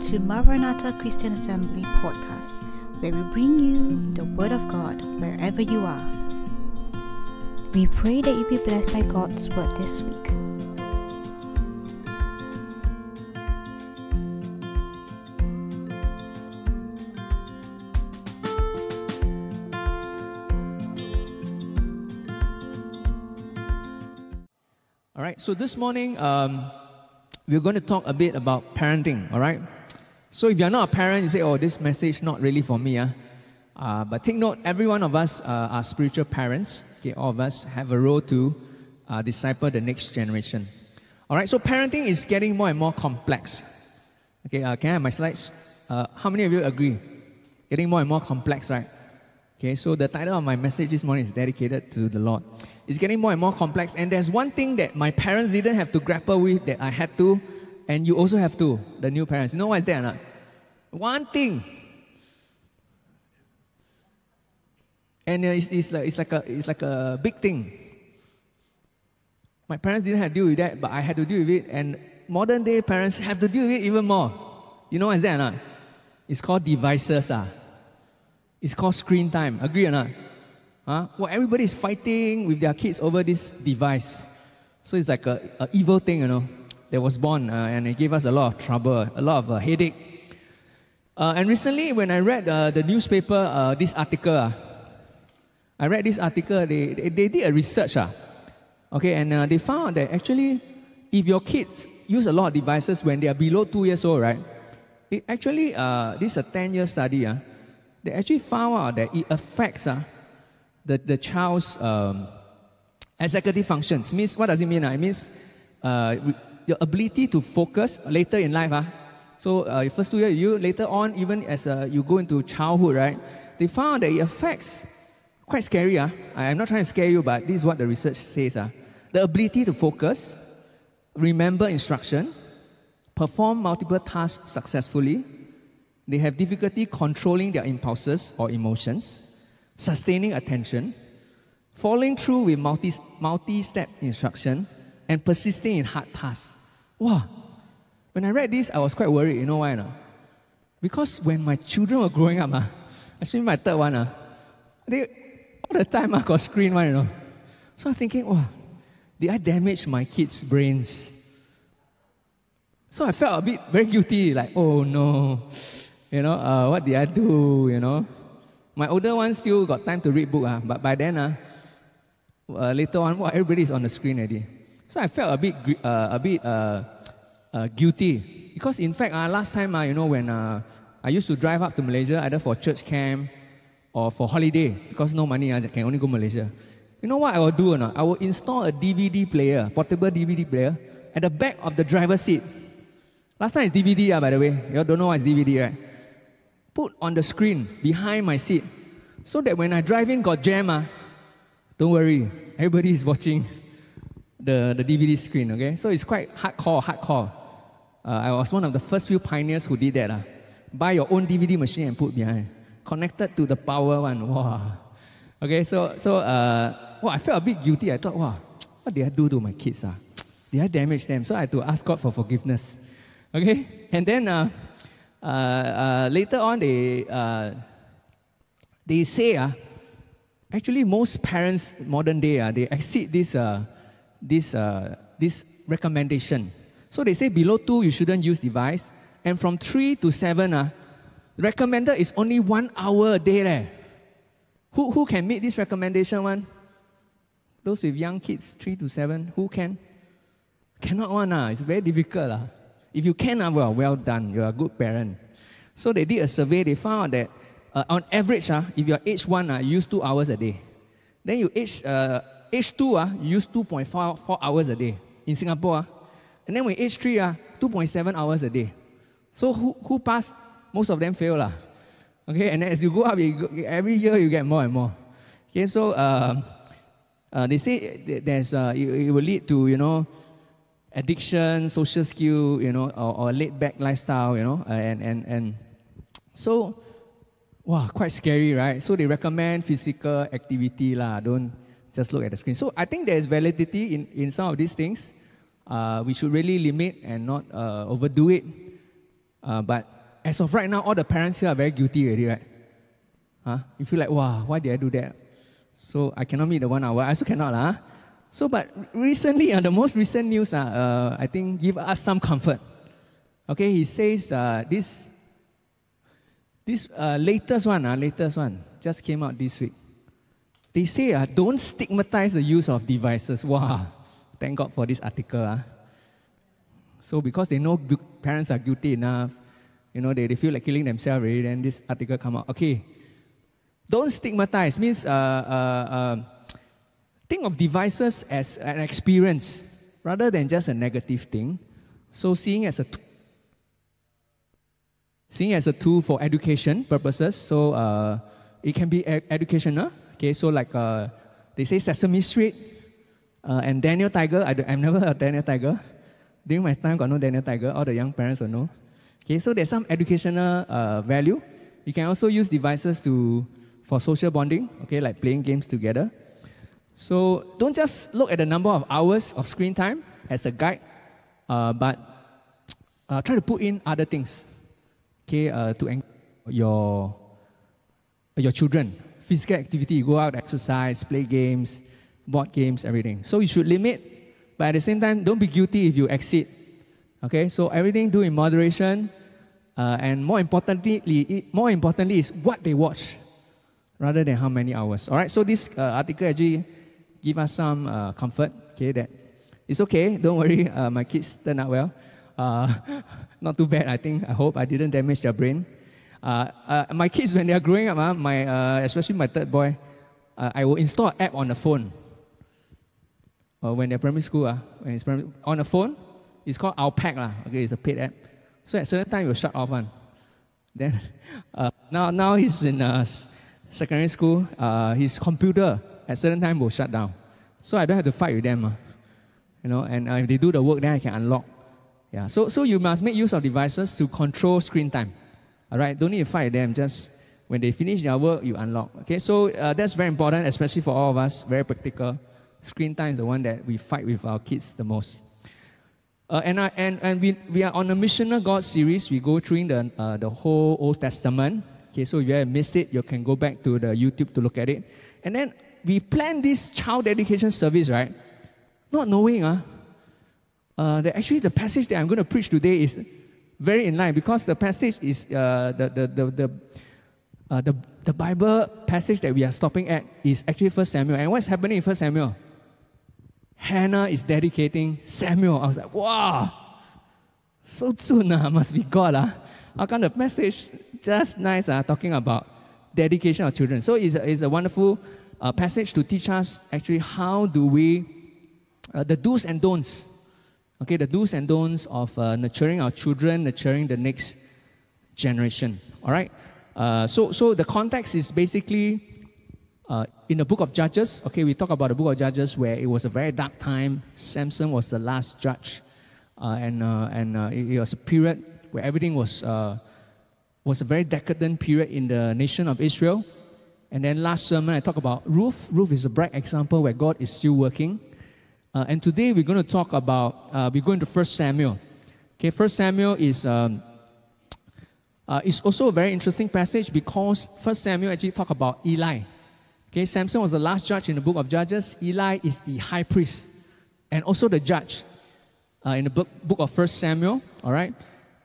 to Maranatha Christian Assembly podcast, where we bring you the Word of God wherever you are. We pray that you be blessed by God's Word this week. All right, so this morning um, we're going to talk a bit about parenting, all right? So if you're not a parent, you say, oh, this message not really for me. Uh. Uh, but take note, every one of us uh, are spiritual parents. Okay, all of us have a role to uh, disciple the next generation. All right, so parenting is getting more and more complex. Okay, uh, can I have my slides? Uh, how many of you agree? Getting more and more complex, right? Okay, so the title of my message this morning is dedicated to the Lord. It's getting more and more complex, and there's one thing that my parents didn't have to grapple with that I had to, and you also have to, the new parents. You know what is that or not? One thing. And uh, it's, it's, like, it's, like a, it's like a big thing. My parents didn't have to deal with that, but I had to deal with it, and modern day parents have to deal with it even more. You know what is that or not? It's called devices. Ah. It's called screen time. Agree or not? Huh? Well, everybody is fighting with their kids over this device. So it's like a, a evil thing, you know, that was born uh, and it gave us a lot of trouble, a lot of uh, headache. Uh, and recently, when I read uh, the newspaper, uh, this article, uh, I read this article, they, they, they did a research. Uh, okay, and uh, they found that actually, if your kids use a lot of devices when they are below two years old, right? It actually, uh, this is a 10 year study, uh, they actually found out that it affects uh, the, the child's um, executive functions. Means, what does it mean? Uh? It means uh, your ability to focus later in life. Uh. So, uh, first two years, you later on, even as uh, you go into childhood, right? They found that it affects, quite scary. Uh. I'm not trying to scare you, but this is what the research says. Uh. The ability to focus, remember instruction, perform multiple tasks successfully. They have difficulty controlling their impulses or emotions sustaining attention, following through with multi, multi-step instruction, and persisting in hard tasks. Wow. When I read this, I was quite worried. You know why? No? Because when my children were growing up, uh, especially my third one, uh, they all the time I got screen one, you know. So I'm thinking, wow, did I damage my kids' brains? So I felt a bit very guilty, like, oh no, you know, uh, what did I do, you know? My older one still got time to read book, uh, but by then, uh, uh, later on, well, everybody is on the screen already. So I felt a bit, uh, a bit uh, uh, guilty because, in fact, uh, last time, uh, you know, when uh, I used to drive up to Malaysia either for church camp or for holiday because no money, I can only go Malaysia. You know what I will do or not? I will install a DVD player, portable DVD player, at the back of the driver's seat. Last time it's DVD, uh, by the way. You all don't know is DVD, right? put on the screen behind my seat so that when I drive in got jam, uh, don't worry, everybody is watching the, the DVD screen, okay? So it's quite hardcore, hardcore. Uh, I was one of the first few pioneers who did that. Uh. Buy your own DVD machine and put behind. Connected to the power one. Wow. Okay, so, so uh, I felt a bit guilty. I thought, wow, what did I do to my kids? Uh? Did I damage them? So I had to ask God for forgiveness. Okay, and then uh, uh, uh, later on, they, uh, they say, uh, actually, most parents modern day, uh, they exceed this, uh, this, uh, this recommendation. So they say below two, you shouldn't use device. And from three to seven, uh, recommended is only one hour a day. Leh. Who, who can meet this recommendation one? Those with young kids, three to seven, who can? Cannot one. Uh. It's very difficult. Uh. If you can, uh, well, well done. You're a good parent. So they did a survey. They found that uh, on average, uh, if you're age one, uh, you use two hours a day. Then you age, uh, age two, uh, you use 2.4 hours a day in Singapore. Uh. And then when age three, uh, 2.7 hours a day. So who, who passed? Most of them fail. Uh. Okay, and as you go up, you go, every year you get more and more. Okay, so uh, uh, they say there's, uh, it, it will lead to, you know, addiction, social skill, you know, or, or laid back lifestyle, you know, and, and, and so, wow, quite scary, right? So they recommend physical activity, lah. don't just look at the screen. So I think there's validity in, in some of these things. Uh, we should really limit and not uh, overdo it. Uh, but as of right now, all the parents here are very guilty already, right? Huh? You feel like, wow, why did I do that? So I cannot meet the one hour. I also cannot. Huh? So, but recently, uh, the most recent news, uh, uh, I think, give us some comfort. Okay, he says uh, this, this uh, latest one, uh, latest one, just came out this week. They say, uh, don't stigmatize the use of devices. Wow, thank God for this article. Uh. So because they know parents are guilty enough, you know, they, they feel like killing themselves already, then this article come out. Okay, don't stigmatize means uh, uh, uh, think of devices as an experience rather than just a negative thing. So seeing as a t- seeing as a tool for education purposes. So uh, it can be educational. Okay, so like uh, they say Sesame Street uh, and Daniel Tiger. I have never heard Daniel Tiger. During my time, got no Daniel Tiger. All the young parents will know. Okay, so there's some educational uh, value. You can also use devices to for social bonding. Okay, like playing games together. So don't just look at the number of hours of screen time as a guide, uh, but uh, try to put in other things. Okay, uh, to your your children physical activity, you go out, exercise, play games, board games, everything. So you should limit, but at the same time, don't be guilty if you exceed. Okay, so everything do in moderation, uh, and more importantly, more importantly is what they watch, rather than how many hours. All right, so this uh, article actually give us some uh, comfort. Okay, that it's okay. Don't worry, uh, my kids turn out well. Uh, not too bad, I think. I hope I didn't damage their brain. Uh, my kids, when they are growing up, uh, my, especially my third boy, I will install app on the phone. Uh, when they're primary school, uh, when it's primary, on the phone, it's called Alpac. Uh, okay, it's a paid app. So at certain time, it will shut off. One. Then, uh, now, now he's in uh, secondary school. Uh, his computer at certain time will shut down. So I don't have to fight with them. Uh, you know, and uh, if they do the work, then I can unlock. Yeah, so, so you must make use of devices to control screen time. All right, don't need to fight them. Just when they finish their work, you unlock. Okay, so uh, that's very important, especially for all of us. Very practical. Screen time is the one that we fight with our kids the most. Uh, and, I, and, and we, we are on a Missional God series. We go through the, uh, the whole Old Testament. Okay, so if you have missed it, you can go back to the YouTube to look at it. And then we plan this child dedication service, right? Not knowing, uh, uh, that actually the passage that I'm going to preach today is very in line because the passage is uh, the, the, the, the, uh, the, the Bible passage that we are stopping at is actually First Samuel. And what's happening in First Samuel? Hannah is dedicating Samuel. I was like, wow, so soon, uh, must be God. Uh. How come the message just nice uh, talking about dedication of children? So it's a, it's a wonderful uh, passage to teach us actually how do we, uh, the do's and don'ts Okay, the do's and don'ts of uh, nurturing our children, nurturing the next generation. All right. Uh, so, so the context is basically uh, in the book of Judges. Okay, we talk about the book of Judges where it was a very dark time. Samson was the last judge, uh, and uh, and uh, it, it, was a period where everything was was a very decadent period in the nation of Israel. And then last sermon I talk about Ruth. Ruth is a bright example where God is still working. Uh, and today we're going to talk about, uh, we're going to First Samuel. Okay, First Samuel is, um, uh, is also a very interesting passage because First Samuel actually talk about Eli. Okay, Samson was the last judge in the book of Judges. Eli is the high priest and also the judge uh, in the book, book of First Samuel. All right,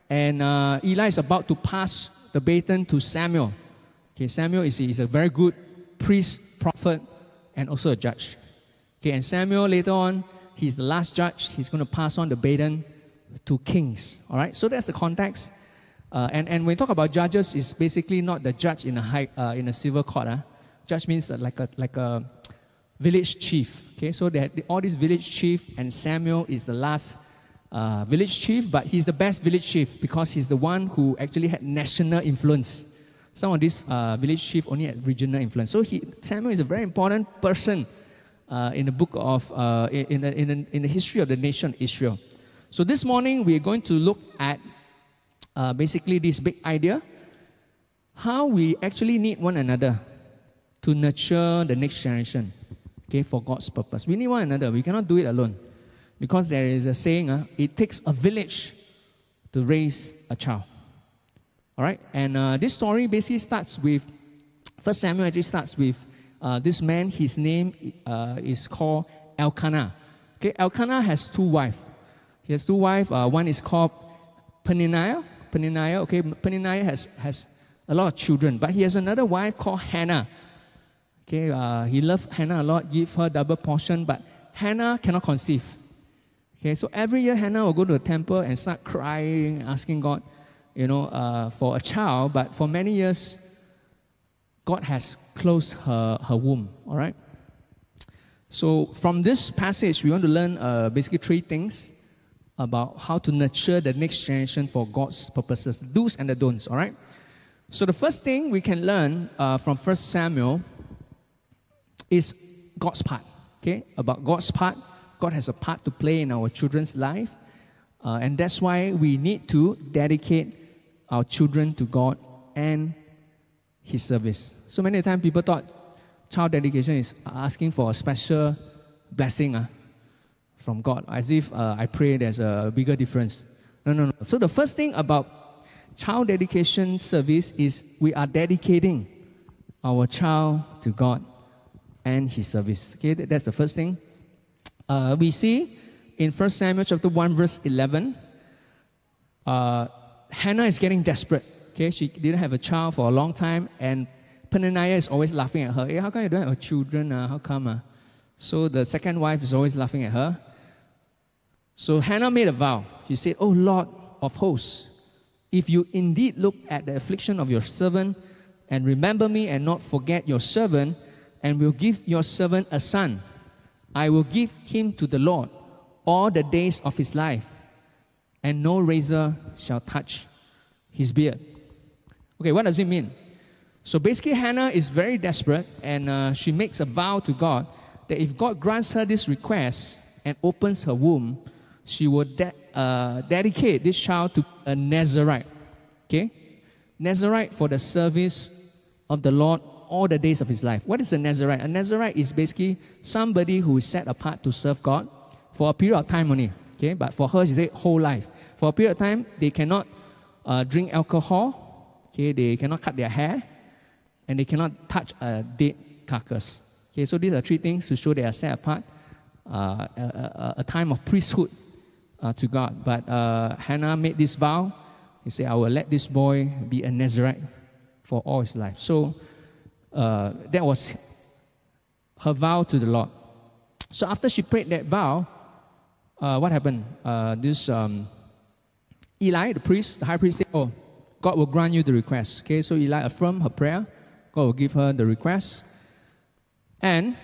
and uh, Eli is about to pass the baton to Samuel. Okay, Samuel is, is a very good priest, prophet, and also a judge. Okay, and Samuel later on, he's the last judge. He's going to pass on the baton to kings. All right, so that's the context. Uh, and, and when we talk about judges, it's basically not the judge in a, high, uh, in a civil court. Huh? Judge means like, a, like a village chief. Okay, so they had all these village chief, and Samuel is the last uh, village chief, but he's the best village chief because he's the one who actually had national influence. Some of these uh, village chief only had regional influence. So he, Samuel is a very important person uh, in the book of, uh, in, the, in, in the history of the nation Israel. So this morning we are going to look at uh, basically this big idea how we actually need one another to nurture the next generation okay, for God's purpose. We need one another. We cannot do it alone. Because there is a saying, uh, it takes a village to raise a child. All right, and uh, this story basically starts with First Samuel actually starts with uh, this man. His name uh, is called Elkanah. Okay, Elkanah has two wives. He has two wives. Uh, one is called Peninnah. Peninnah. Okay, Peninnah has has a lot of children, but he has another wife called Hannah. Okay, uh, he loved Hannah a lot, give her double portion, but Hannah cannot conceive. Okay, so every year Hannah will go to the temple and start crying, asking God, you know, uh, for a child. But for many years, God has closed her, her womb. All right. So from this passage, we want to learn uh, basically three things about how to nurture the next generation for God's purposes, the do's and the don'ts. All right. So the first thing we can learn uh, from First Samuel is God's part. Okay, about God's part. God has a part to play in our children's life, uh, and that's why we need to dedicate our children to God and His service. So many times people thought child dedication is asking for a special blessing uh, from God, as if uh, I pray there's a bigger difference. No, no, no. So the first thing about child dedication service is we are dedicating our child to God and his service. Okay, that's the first thing. Uh, we see in 1 Samuel chapter 1, verse 11, uh, Hannah is getting desperate. Okay, she didn't have a child for a long time, and Peninnah is always laughing at her. Hey, how come you don't have children? Uh? How come? Uh? So the second wife is always laughing at her. So Hannah made a vow. She said, Oh Lord of hosts, if you indeed look at the affliction of your servant and remember me and not forget your servant, and will give your servant a son. I will give him to the Lord all the days of his life, and no razor shall touch his beard. Okay, what does it mean? So basically, Hannah is very desperate, and uh, she makes a vow to God that if God grants her this request and opens her womb, she will de- uh, dedicate this child to a Nazarite. Okay? Nazarite for the service of the Lord all the days of his life. What is a Nazarite? A Nazarite is basically somebody who is set apart to serve God for a period of time only. Okay, but for her, she said whole life. For a period of time, they cannot uh, drink alcohol. Okay, they cannot cut their hair, and they cannot touch a dead carcass. Okay, so these are three things to show they are set apart. Uh, a, a, a, time of priesthood uh, to God. But uh, Hannah made this vow. He said, "I will let this boy be a Nazarite for all his life." So uh, that was her vow to the Lord. So after she prayed that vow, uh, what happened? Uh, this um, Eli, the priest, the high priest, said, "Oh, God will grant you the request." Okay, so Eli affirmed her prayer. God will give her the request, and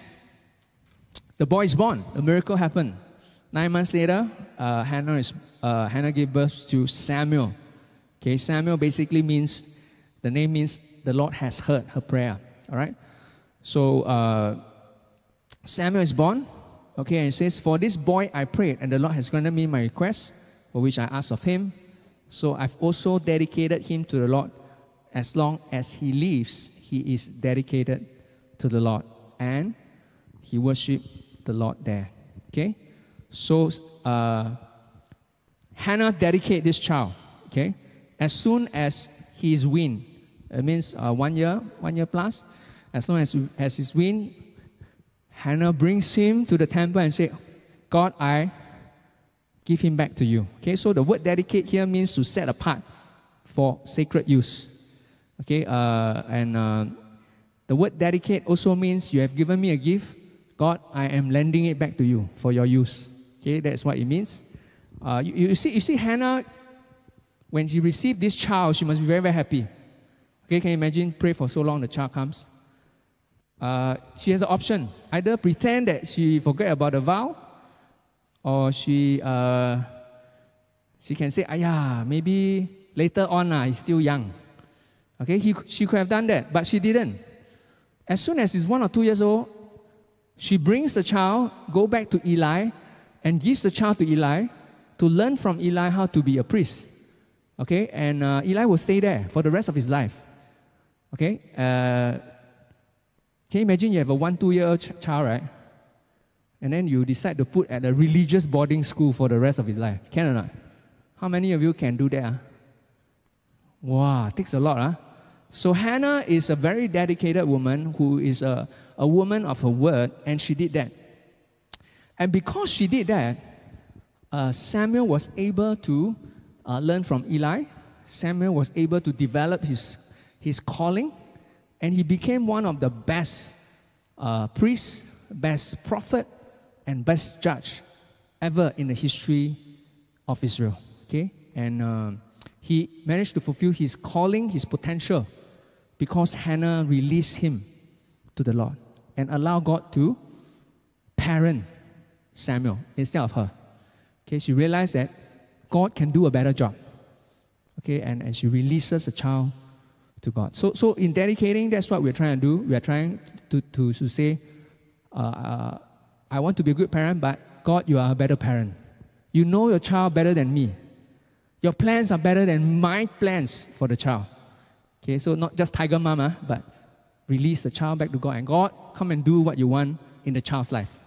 the boy is born. A miracle happened. Nine months later, uh, Hannah is uh, Hannah gave birth to Samuel. Okay, Samuel basically means the name means the Lord has heard her prayer. All right. So uh, Samuel is born. Okay, and it says, For this boy I prayed, and the Lord has granted me my request, for which I asked of him. So I've also dedicated him to the Lord. As long as he lives, he is dedicated to the Lord. And he worshiped the Lord there. Okay? So uh, Hannah dedicated this child. Okay? As soon as he is weaned, it means uh, one year, one year plus. As long as, as he's weaned, Hannah brings him to the temple and say, God, I give him back to you. Okay, so the word dedicate here means to set apart for sacred use. Okay, uh, and uh, the word dedicate also means you have given me a gift. God, I am lending it back to you for your use. Okay, that's what it means. Uh, you, you, see, you see, Hannah, when she received this child, she must be very, very happy. Okay, can you imagine? Pray for so long, the child comes. Uh, she has an option either pretend that she forget about the vow, or she uh, she can say, "Ayah, maybe later on, uh, he's still young." Okay, he, she could have done that, but she didn't. As soon as he's one or two years old, she brings the child, go back to Eli, and gives the child to Eli to learn from Eli how to be a priest. Okay, and uh, Eli will stay there for the rest of his life. Okay? Can you imagine you have a one, two year old ch- child, right? And then you decide to put at a religious boarding school for the rest of his life. Can or not? How many of you can do that? Wow, takes a lot, huh? So Hannah is a very dedicated woman who is a, a woman of her word, and she did that. And because she did that, uh, Samuel was able to uh, learn from Eli. Samuel was able to develop his, his calling, and he became one of the best uh, priests, best prophet, and best judge ever in the history of Israel. Okay? And uh, he managed to fulfill his calling, his potential, because Hannah released him to the Lord and allowed God to parent Samuel instead of her. Okay, she realized that God can do a better job. Okay, and, and she releases the child to God. So, so in dedicating, that's what we're trying to do. We are trying to, to, to say, uh, uh, I want to be a good parent, but God, you are a better parent. You know your child better than me. Your plans are better than my plans for the child. Okay, so not just tiger mama, but release the child back to God. And God, come and do what you want in the child's life.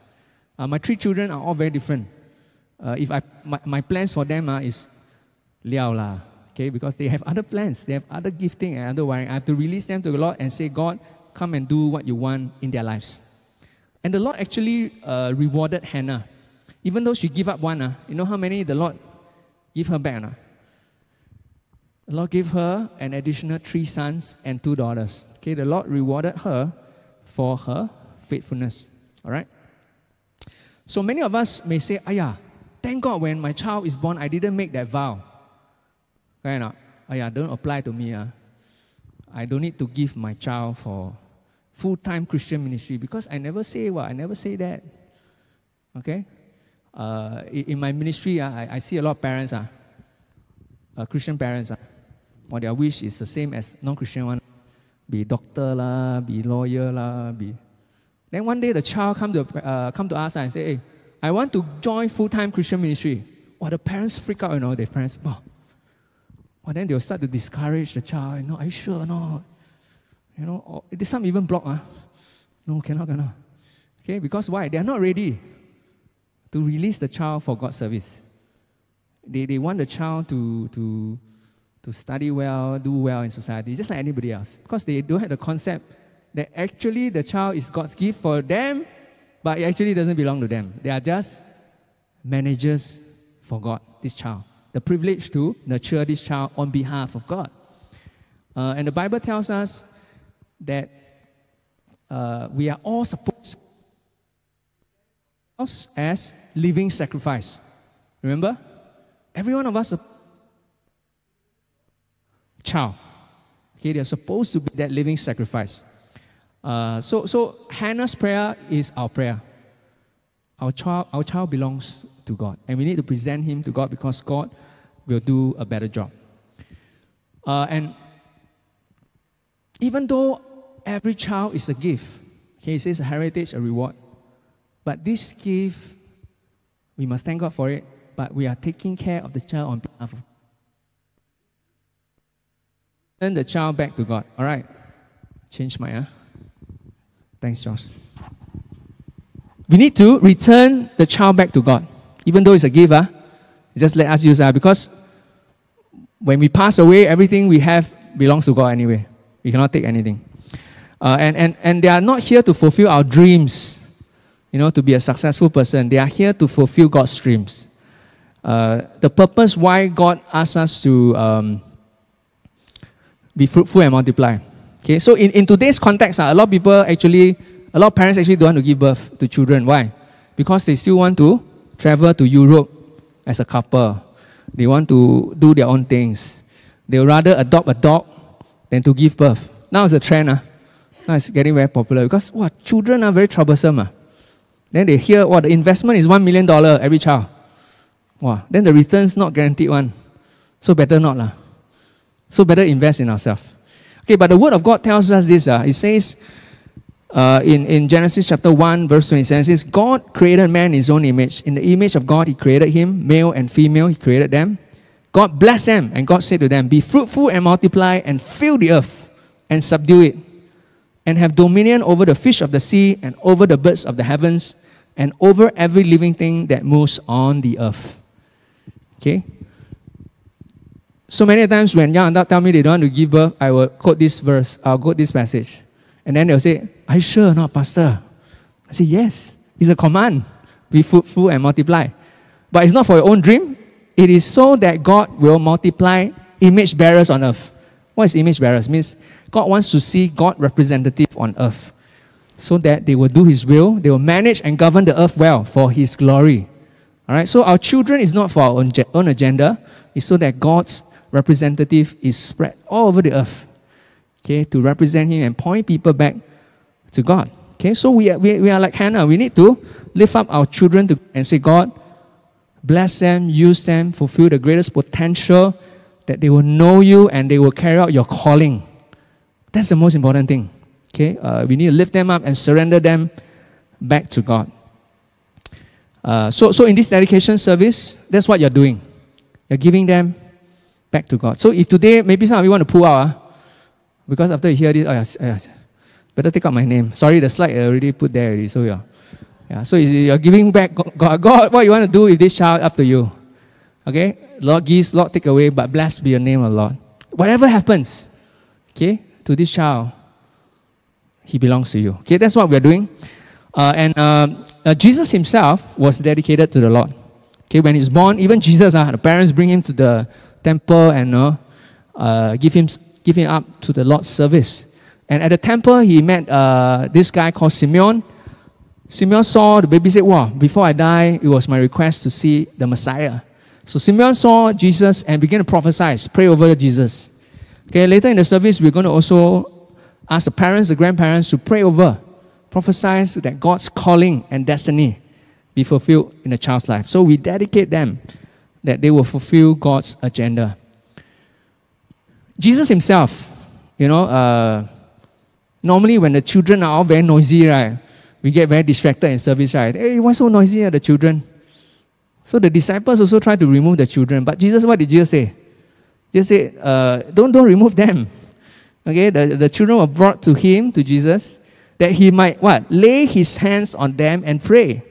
Uh, my three children are all very different. Uh, if I, my, my plans for them uh, is liao la, okay, because they have other plans, they have other gifting and other wiring. I have to release them to the Lord and say, God, come and do what you want in their lives. And the Lord actually uh, rewarded Hannah. Even though she gave up one, uh, you know how many the Lord give her back? Uh? The Lord gave her an additional three sons and two daughters. Okay, the Lord rewarded her for her faithfulness. All right? So many of us may say, Ayah, thank God when my child is born, I didn't make that vow. Right not? Ayah, don't apply to me. Uh. I don't need to give my child for full time Christian ministry because I never say what, I never say that. Okay? Uh, in my ministry, uh, I, I, see a lot of parents, uh, uh, Christian parents, uh, or their wish is the same as non Christian one be doctor, la, be lawyer, la, be then one day the child come to, uh, come to us and say, hey, I want to join full-time Christian ministry. Well, the parents freak out, you know, the parents, well, well then they'll start to discourage the child, you know, are you sure or not? You know, or, some even block, huh? no, cannot, cannot. Okay, because why? They are not ready to release the child for God's service. They, they want the child to, to, to study well, do well in society, just like anybody else. Because they don't have the concept that actually the child is God's gift for them, but it actually doesn't belong to them. They are just managers for God, this child. The privilege to nurture this child on behalf of God. Uh, and the Bible tells us that uh, we are all supposed to as living sacrifice. Remember? Every one of us a child. Okay, they're supposed to be that living sacrifice. Uh, so, so Hannah's prayer is our prayer. Our child, our child belongs to God, and we need to present him to God because God will do a better job. Uh, and even though every child is a gift, okay, he says a heritage, a reward, but this gift, we must thank God for it, but we are taking care of the child on behalf of Turn the child back to God. All right. Change my, uh. Thanks, Josh. We need to return the child back to God. Even though it's a giver, just let us use that because when we pass away, everything we have belongs to God anyway. We cannot take anything. Uh, and, and, and they are not here to fulfill our dreams, you know, to be a successful person. They are here to fulfill God's dreams. Uh, the purpose why God asks us to um, be fruitful and multiply. Okay, so in, in today's context, uh, a lot of people actually, a lot of parents actually don't want to give birth to children. Why? Because they still want to travel to Europe as a couple. They want to do their own things. They would rather adopt a dog than to give birth. Now it's a trend. Uh. Now it's getting very popular because what children are very troublesome. Uh. Then they hear, what the investment is $1 million every child. Wow, then the return's not guaranteed one. So better not. lah. So better invest in ourselves. Okay, but the word of God tells us this. Uh, it says uh, in, in Genesis chapter 1, verse 27, it says, God created man in his own image. In the image of God, he created him, male and female, he created them. God blessed them, and God said to them, Be fruitful and multiply, and fill the earth, and subdue it, and have dominion over the fish of the sea, and over the birds of the heavens, and over every living thing that moves on the earth. Okay? So many times when young adults tell me they don't want to give birth, I will quote this verse, I'll quote this passage. And then they'll say, Are you sure or not, Pastor? I say, Yes. It's a command. Be fruitful and multiply. But it's not for your own dream. It is so that God will multiply image bearers on earth. What is image bearers? Means God wants to see God representative on earth. So that they will do his will, they will manage and govern the earth well for his glory. All right, so our children is not for our own, own agenda, it's so that God's representative is spread all over the earth. Okay, to represent him and point people back to God. Okay, so we are, we, we are like Hannah. We need to lift up our children to, and say, God, bless them, use them, fulfill the greatest potential that they will know you and they will carry out your calling. That's the most important thing. Okay, uh, we need to lift them up and surrender them back to God. Uh, so, so in this dedication service, that's what you're doing. You're giving them back to God. So if today, maybe some of you want to pull out, uh, because after you hear this, oh yes, oh yes, better take out my name. Sorry, the slide I already put there already. So yeah, yeah. So you're giving back God. God, what you want to do with this child, up to you. Okay, Lord gives, Lord take away, but blessed be your name, O Lord. Whatever happens, okay, to this child, he belongs to you. Okay, that's what we're doing. Uh, and uh, uh, Jesus himself was dedicated to the Lord. Okay, when he's born, even Jesus, uh, the parents bring him to the temple and uh, give him him up to the Lord's service. And at the temple, he met uh, this guy called Simeon. Simeon saw the baby said, Wow, before I die, it was my request to see the Messiah. So Simeon saw Jesus and began to prophesy, pray over Jesus. Okay, later in the service, we're going to also ask the parents, the grandparents to pray over, prophesy that God's calling and destiny be fulfilled in the child's life. So we dedicate them that they will fulfill God's agenda. Jesus himself, you know, uh, normally when the children are all very noisy, right, we get very distracted in service, right? Hey, why so noisy are the children? So the disciples also try to remove the children. But Jesus, what did Jesus say? Jesus said, uh, don't, don't remove them. Okay, the, the children were brought to him, to Jesus, that he might what? Lay his hands on them and pray.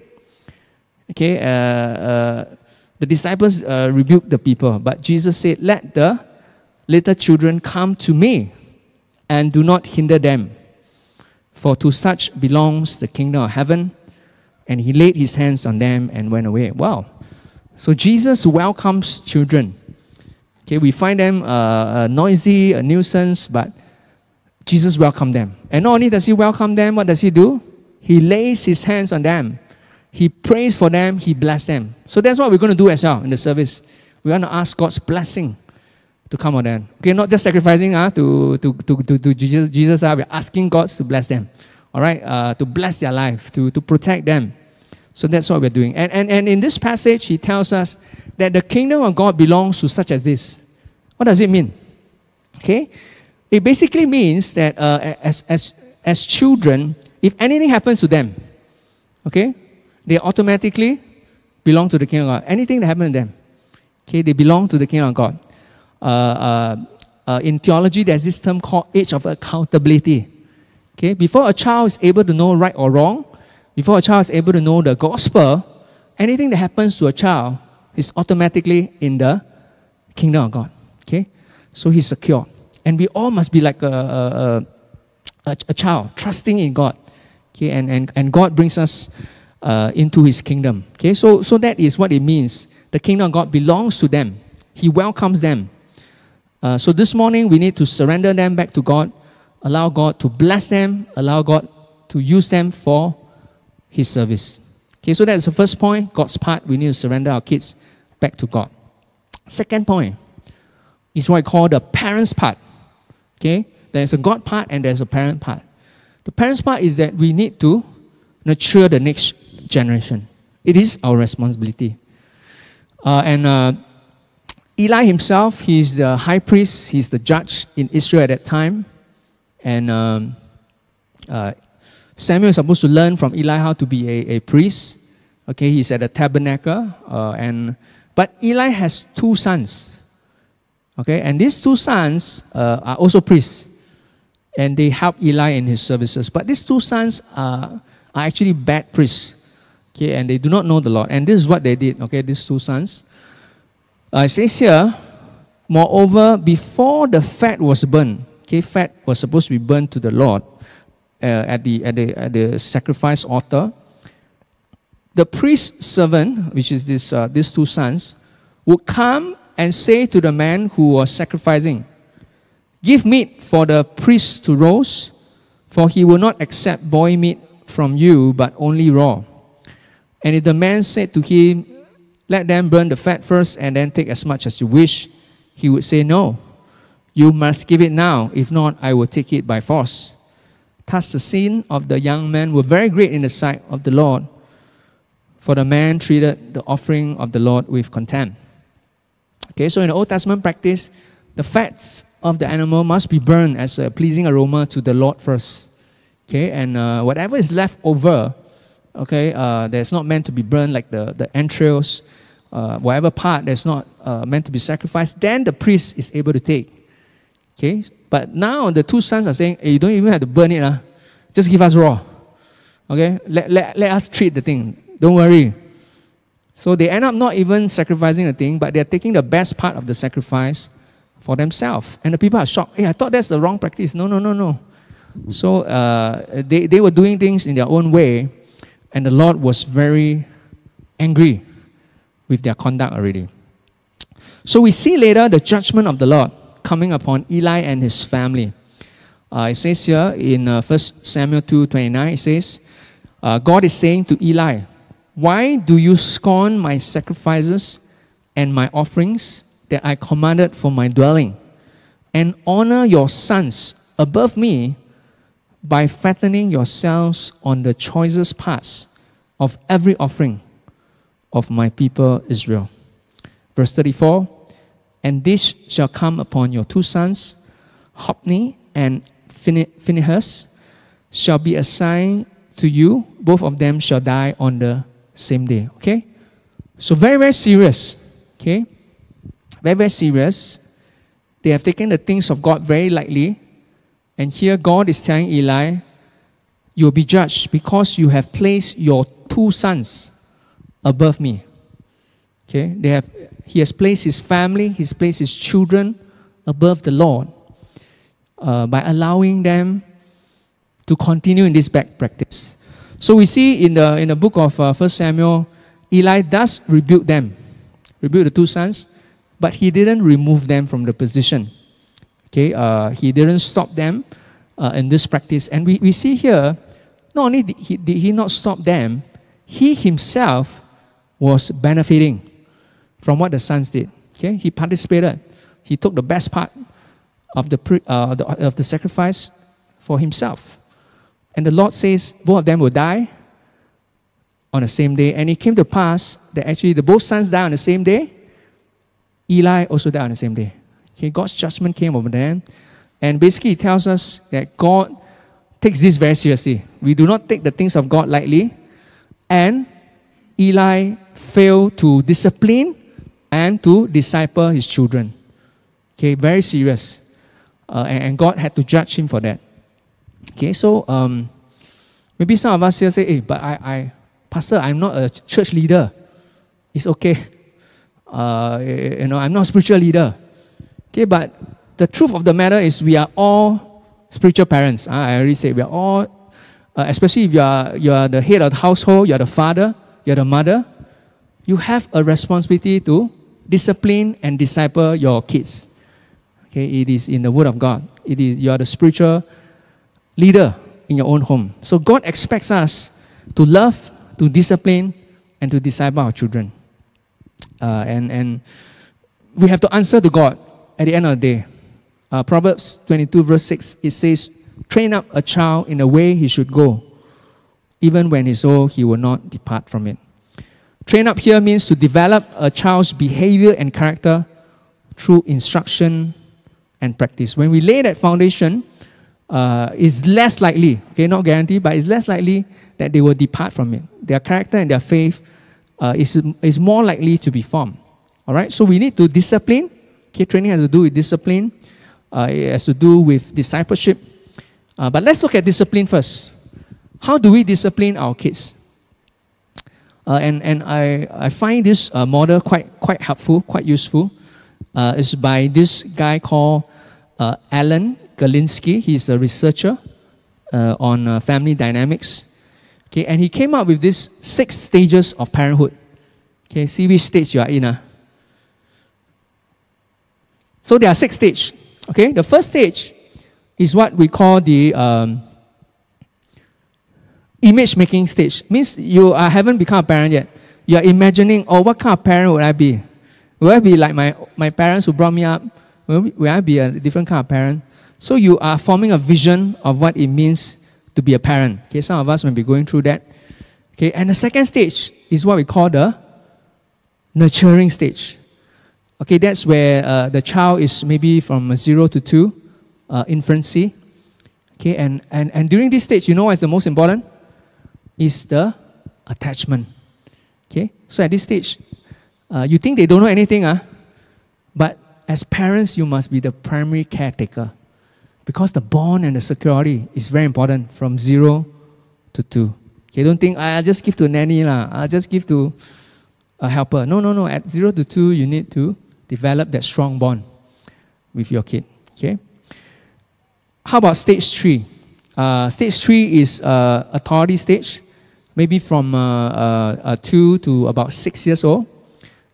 Okay, uh, uh, the disciples uh, rebuked the people, but Jesus said, Let the little children come to me and do not hinder them. For to such belongs the kingdom of heaven. And he laid his hands on them and went away. Wow. So Jesus welcomes children. Okay, we find them uh, noisy, a nuisance, but Jesus welcomed them. And not only does he welcome them, what does he do? He lays his hands on them. He prays for them, he blesses them. So that's what we're going to do as well in the service. We want to ask God's blessing to come on them. Okay, not just sacrificing uh, to, to, to, to, to Jesus, Jesus uh, we're asking God to bless them. All right, uh, to bless their life, to, to protect them. So that's what we're doing. And, and, and in this passage, he tells us that the kingdom of God belongs to such as this. What does it mean? Okay, it basically means that uh, as, as, as children, if anything happens to them, okay, they automatically belong to the kingdom of God. Anything that happens to them, okay, they belong to the kingdom of God. Uh, uh, uh, in theology, there's this term called age of accountability. Okay, before a child is able to know right or wrong, before a child is able to know the gospel, anything that happens to a child is automatically in the kingdom of God. Okay, so he's secure, and we all must be like a, a, a, a child, trusting in God. Okay, and, and, and God brings us uh, into his kingdom. Okay, so, so that is what it means. The kingdom of God belongs to them, he welcomes them. Uh, so this morning, we need to surrender them back to God, allow God to bless them, allow God to use them for his service. Okay, so that's the first point God's part. We need to surrender our kids back to God. Second point is what I call the parents' part. Okay, there's a God part and there's a parent part. The parents' part is that we need to nurture the next generation. It is our responsibility. Uh, and uh, Eli himself, he's the high priest, he's the judge in Israel at that time. And um, uh, Samuel is supposed to learn from Eli how to be a, a priest. Okay, he's at the tabernacle. Uh, and, but Eli has two sons. Okay, and these two sons uh, are also priests. And they help Eli in his services. But these two sons are, are actually bad priests. Okay, and they do not know the Lord. And this is what they did, okay, these two sons. Uh, it says here, Moreover, before the fat was burned, okay, fat was supposed to be burned to the Lord uh, at, the, at, the, at the sacrifice altar. The priest's servant, which is this, uh, these two sons, would come and say to the man who was sacrificing, Give meat for the priest to roast, for he will not accept boy meat from you, but only raw. And if the man said to him, Let them burn the fat first and then take as much as you wish, he would say, No, you must give it now. If not, I will take it by force. Thus, the sin of the young man were very great in the sight of the Lord, for the man treated the offering of the Lord with contempt. Okay, so in the Old Testament practice, the fats of the animal must be burned as a pleasing aroma to the Lord first. Okay, and uh, whatever is left over, okay, uh, that's not meant to be burned, like the, the entrails, uh, whatever part that's not uh, meant to be sacrificed, then the priest is able to take. Okay, but now the two sons are saying, hey, you don't even have to burn it, uh. just give us raw. Okay, let, let, let us treat the thing. Don't worry. So they end up not even sacrificing the thing, but they're taking the best part of the sacrifice for themselves. And the people are shocked. Hey, I thought that's the wrong practice. No, no, no, no. So uh, they, they were doing things in their own way, and the Lord was very angry with their conduct already. So we see later the judgment of the Lord coming upon Eli and his family. Uh, it says here in uh, 1 Samuel 2 29, it says, uh, God is saying to Eli, why do you scorn my sacrifices and my offerings that I commanded for my dwelling, and honor your sons above me by fattening yourselves on the choicest parts of every offering of my people Israel? Verse 34 And this shall come upon your two sons, Hophni and Phinehas, shall be a sign to you. Both of them shall die on the same day. Okay? So very, very serious. Okay? Very, very serious. They have taken the things of God very lightly. And here God is telling Eli, You'll be judged because you have placed your two sons above me. Okay? They have he has placed his family, he's placed his children above the Lord uh, by allowing them to continue in this bad practice. So we see in the, in the book of uh, 1 Samuel, Eli does rebuke them, rebuke the two sons, but he didn't remove them from the position. Okay, uh, he didn't stop them uh, in this practice. And we, we see here, not only did he, did he not stop them, he himself was benefiting from what the sons did. Okay, he participated. He took the best part of the, pre, uh, the, of the sacrifice for himself. And the Lord says both of them will die on the same day. And it came to pass that actually the both sons died on the same day. Eli also died on the same day. Okay, God's judgment came over them. And basically it tells us that God takes this very seriously. We do not take the things of God lightly. And Eli failed to discipline and to disciple his children. Okay, very serious. Uh, and, God had to judge him for that. Okay, so um, maybe some of us here say, hey, but I, I, Pastor, I'm not a church leader. It's okay. Uh, you know, I'm not a spiritual leader. Okay, but the truth of the matter is we are all spiritual parents. Uh, I already said we are all, uh, especially if you are, you are the head of the household, you are the father, you are the mother, you have a responsibility to discipline and disciple your kids. Okay, it is in the Word of God. It is you are the spiritual leader in your own home. So God expects us to love, to discipline, and to disciple our children. Uh, and, and we have to answer to God at the end of the day. Uh, Proverbs 22, verse 6, it says, Train up a child in the way he should go. Even when he's old, he will not depart from it. Train up here means to develop a child's behavior and character through instruction and practice. When we lay that foundation, uh, is less likely, okay, not guaranteed, but it's less likely that they will depart from it. Their character and their faith uh, is, is more likely to be formed. All right, so we need to discipline. Okay, training has to do with discipline, uh, it has to do with discipleship. Uh, but let's look at discipline first. How do we discipline our kids? Uh, and and I, I find this uh, model quite, quite helpful, quite useful. Uh, it's by this guy called uh, Alan Galinsky. He's a researcher uh, on uh, family dynamics. Okay, and he came up with these six stages of parenthood. Okay, see which stage you are in. Uh. So there are six stages. Okay, the first stage is what we call the um, image making stage. Means you uh, haven't become a parent yet. You are imagining, oh, what kind of parent would I be? Will I be like my, my parents who brought me up? Will, will I be a different kind of parent? So you are forming a vision of what it means to be a parent. Okay, some of us may be going through that. Okay, and the second stage is what we call the nurturing stage. Okay, that's where uh, the child is maybe from zero to two, uh, infancy. Okay, and, and, and during this stage, you know what's the most important? Is the attachment. Okay, so at this stage, uh, you think they don't know anything, uh, but as parents, you must be the primary caretaker because the bond and the security is very important from zero to two. Okay, don't think I'll just give to nanny lah. I'll just give to a helper. No, no, no. At zero to two, you need to develop that strong bond with your kid. Okay. How about stage three? Uh, stage three is uh, authority stage, maybe from uh, uh, uh, two to about six years old.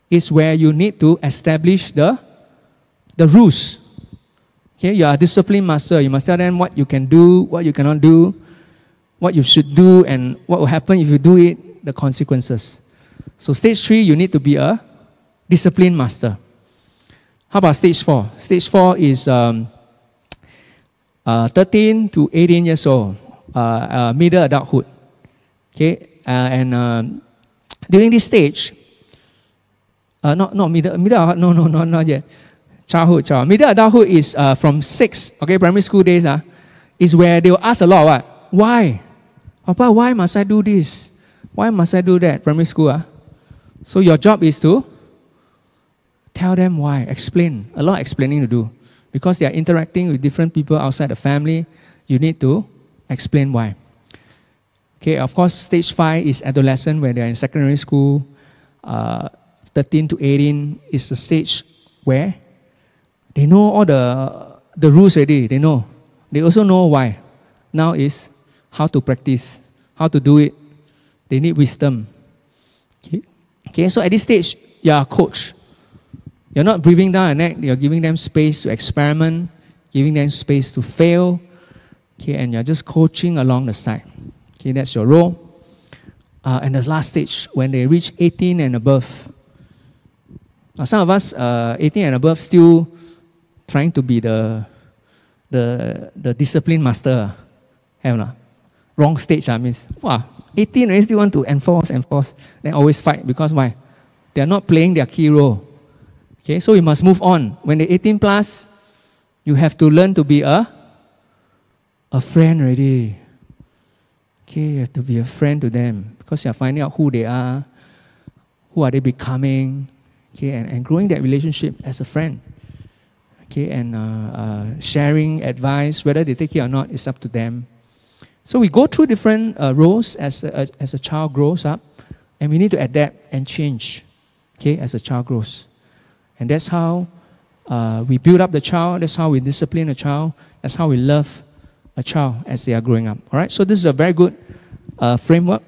Is where you need to establish the the rules Okay, you are a discipline master. You must tell them what you can do, what you cannot do, what you should do, and what will happen if you do it, the consequences. So, stage three, you need to be a discipline master. How about stage four? Stage four is um, uh, 13 to 18 years old, uh, uh, middle adulthood. Okay, uh, and um, during this stage, uh, not not middle middle no no no not yet childhood, child. Middle adulthood is uh, from six, okay, primary school days, uh, is where they will ask a lot, what? Why? Papa, why must I do this? Why must I do that? Primary school, uh? So your job is to tell them why, explain. A lot of explaining to do. Because they are interacting with different people outside the family, you need to explain why. Okay, of course, stage five is adolescent when they're in secondary school. Uh, 13 to 18 is the stage where they know all the, the rules already. They know. They also know why. Now is how to practice, how to do it. They need wisdom. Okay, okay so at this stage, you are a coach. You're not breathing down a neck, you're giving them space to experiment, giving them space to fail. Okay, and you're just coaching along the side. Okay, that's your role. Uh, and the last stage, when they reach 18 and above. Now, some of us, uh, 18 and above, still trying to be the the the discipline master. Have not? Wrong stage, I mean, wow, 18 already still want to enforce, enforce, then always fight because why? They are not playing their key role. Okay, so you must move on. When they're 18 plus, you have to learn to be a a friend already. Okay, you have to be a friend to them because you are finding out who they are, who are they becoming, okay, and, and growing that relationship as a friend okay, and uh, uh, sharing advice, whether they take it or not, is up to them. So we go through different uh, roles as a, as a child grows up, and we need to adapt and change, okay, as a child grows. And that's how uh, we build up the child, that's how we discipline a child, that's how we love a child as they are growing up. All right, so this is a very good uh, framework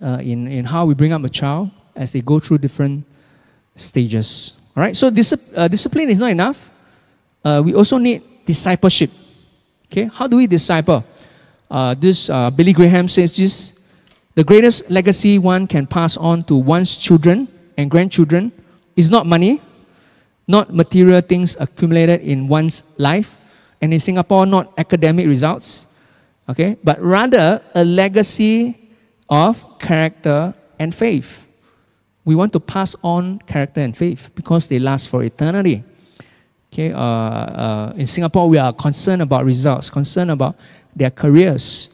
uh, in, in how we bring up a child as they go through different stages. All right, so dis- discipline is not enough uh, we also need discipleship. Okay, how do we disciple? Uh, this uh, Billy Graham says this: the greatest legacy one can pass on to one's children and grandchildren is not money, not material things accumulated in one's life, and in Singapore, not academic results. Okay, but rather a legacy of character and faith. We want to pass on character and faith because they last for eternity. Okay, uh, uh, in Singapore, we are concerned about results, concerned about their careers.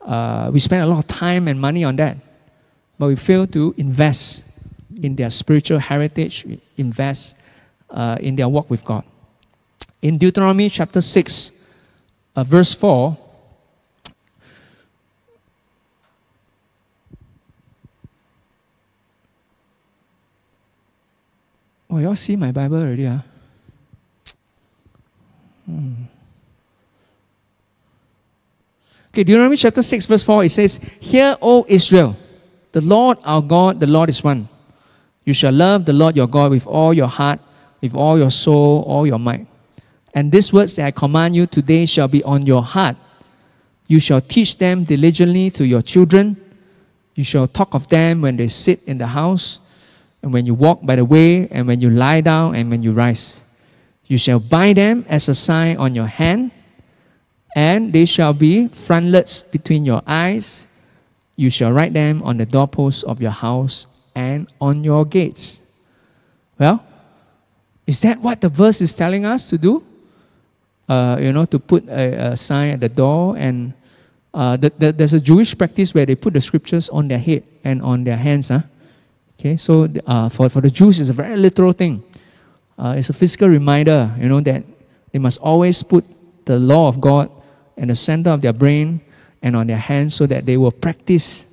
Uh, we spend a lot of time and money on that, but we fail to invest in their spiritual heritage, invest uh, in their walk with God. In Deuteronomy chapter 6, uh, verse 4, Oh, y'all see my Bible already, huh? Hmm. Okay, Deuteronomy chapter 6, verse 4, it says, Hear, O Israel, the Lord our God, the Lord is one. You shall love the Lord your God with all your heart, with all your soul, all your might. And these words that I command you today shall be on your heart. You shall teach them diligently to your children. You shall talk of them when they sit in the house, and when you walk by the way, and when you lie down, and when you rise. You shall bind them as a sign on your hand, and they shall be frontlets between your eyes. You shall write them on the doorposts of your house and on your gates. Well, is that what the verse is telling us to do? Uh, you know, to put a, a, sign at the door, and uh, the, the, there's a Jewish practice where they put the scriptures on their head and on their hands. Huh? Okay, so uh, for, for the Jews, it's a very literal thing. Uh, it's a physical reminder, you know, that they must always put the law of God in the center of their brain and on their hands so that they will practice